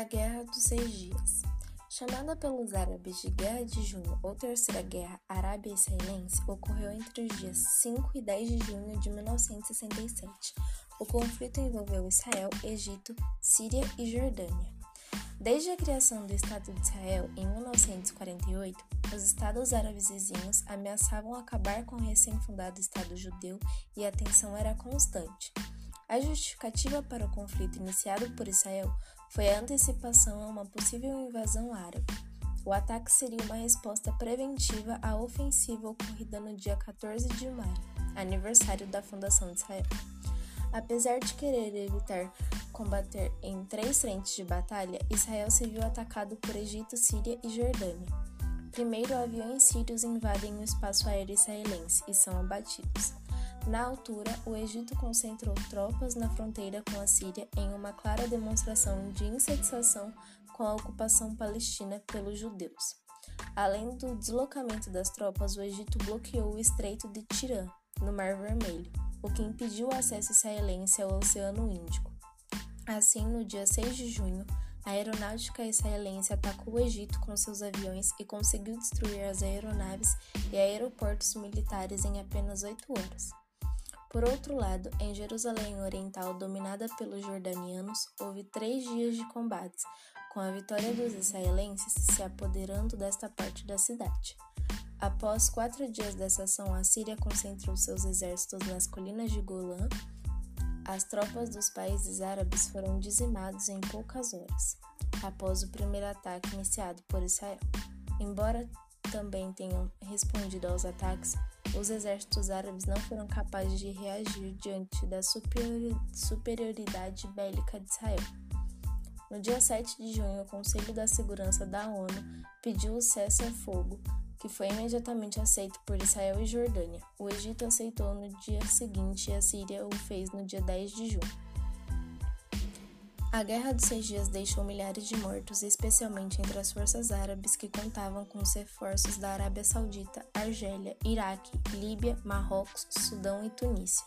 A Guerra dos Seis Dias. Chamada pelos árabes de Guerra de Junho ou Terceira Guerra Arábia-Israelense, ocorreu entre os dias 5 e 10 de junho de 1967. O conflito envolveu Israel, Egito, Síria e Jordânia. Desde a criação do Estado de Israel em 1948, os estados árabes vizinhos ameaçavam acabar com o recém-fundado Estado judeu e a tensão era constante. A justificativa para o conflito iniciado por Israel foi a antecipação a uma possível invasão árabe. O ataque seria uma resposta preventiva à ofensiva ocorrida no dia 14 de maio, aniversário da fundação de Israel. Apesar de querer evitar combater em três frentes de batalha, Israel se viu atacado por Egito, Síria e Jordânia. Primeiro, aviões sírios invadem o espaço aéreo israelense e são abatidos. Na altura, o Egito concentrou tropas na fronteira com a Síria em uma clara demonstração de insatisfação com a ocupação palestina pelos judeus. Além do deslocamento das tropas, o Egito bloqueou o Estreito de Tirã, no Mar Vermelho, o que impediu o acesso israelense ao Oceano Índico. Assim, no dia 6 de junho, a aeronáutica israelense atacou o Egito com seus aviões e conseguiu destruir as aeronaves e aeroportos militares em apenas oito horas. Por outro lado, em Jerusalém Oriental, dominada pelos jordanianos, houve três dias de combates, com a vitória dos israelenses se apoderando desta parte da cidade. Após quatro dias dessa ação, a Síria concentrou seus exércitos nas colinas de Golã. As tropas dos países árabes foram dizimados em poucas horas, após o primeiro ataque iniciado por Israel. Embora também tenham respondido aos ataques, os exércitos árabes não foram capazes de reagir diante da superioridade bélica de Israel. No dia 7 de junho, o Conselho da Segurança da ONU pediu o cessar-fogo, que foi imediatamente aceito por Israel e Jordânia. O Egito aceitou no dia seguinte e a Síria o fez no dia 10 de junho. A Guerra dos Seis Dias deixou milhares de mortos, especialmente entre as forças árabes que contavam com os reforços da Arábia Saudita, Argélia, Iraque, Líbia, Marrocos, Sudão e Tunísia.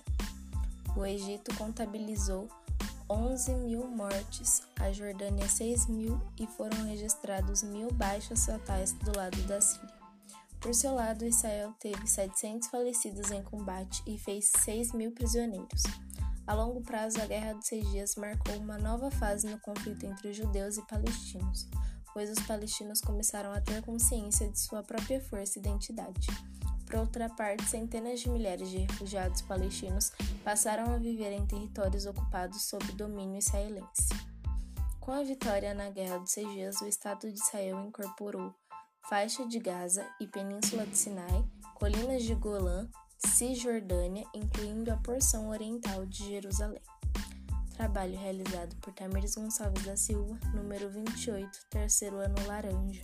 O Egito contabilizou 11 mil mortes, a Jordânia 6 mil e foram registrados mil baixas fatais do lado da Síria. Por seu lado, Israel teve 700 falecidos em combate e fez 6 mil prisioneiros. A longo prazo, a Guerra dos Seis Dias marcou uma nova fase no conflito entre judeus e palestinos, pois os palestinos começaram a ter consciência de sua própria força e identidade. Por outra parte, centenas de milhares de refugiados palestinos passaram a viver em territórios ocupados sob domínio israelense. Com a vitória na Guerra dos Seis Dias, o Estado de Israel incorporou faixa de Gaza e Península de Sinai, colinas de Golã, Cisjordânia, incluindo a porção oriental de Jerusalém. Trabalho realizado por Tamires Gonçalves da Silva, número 28, terceiro ano laranja.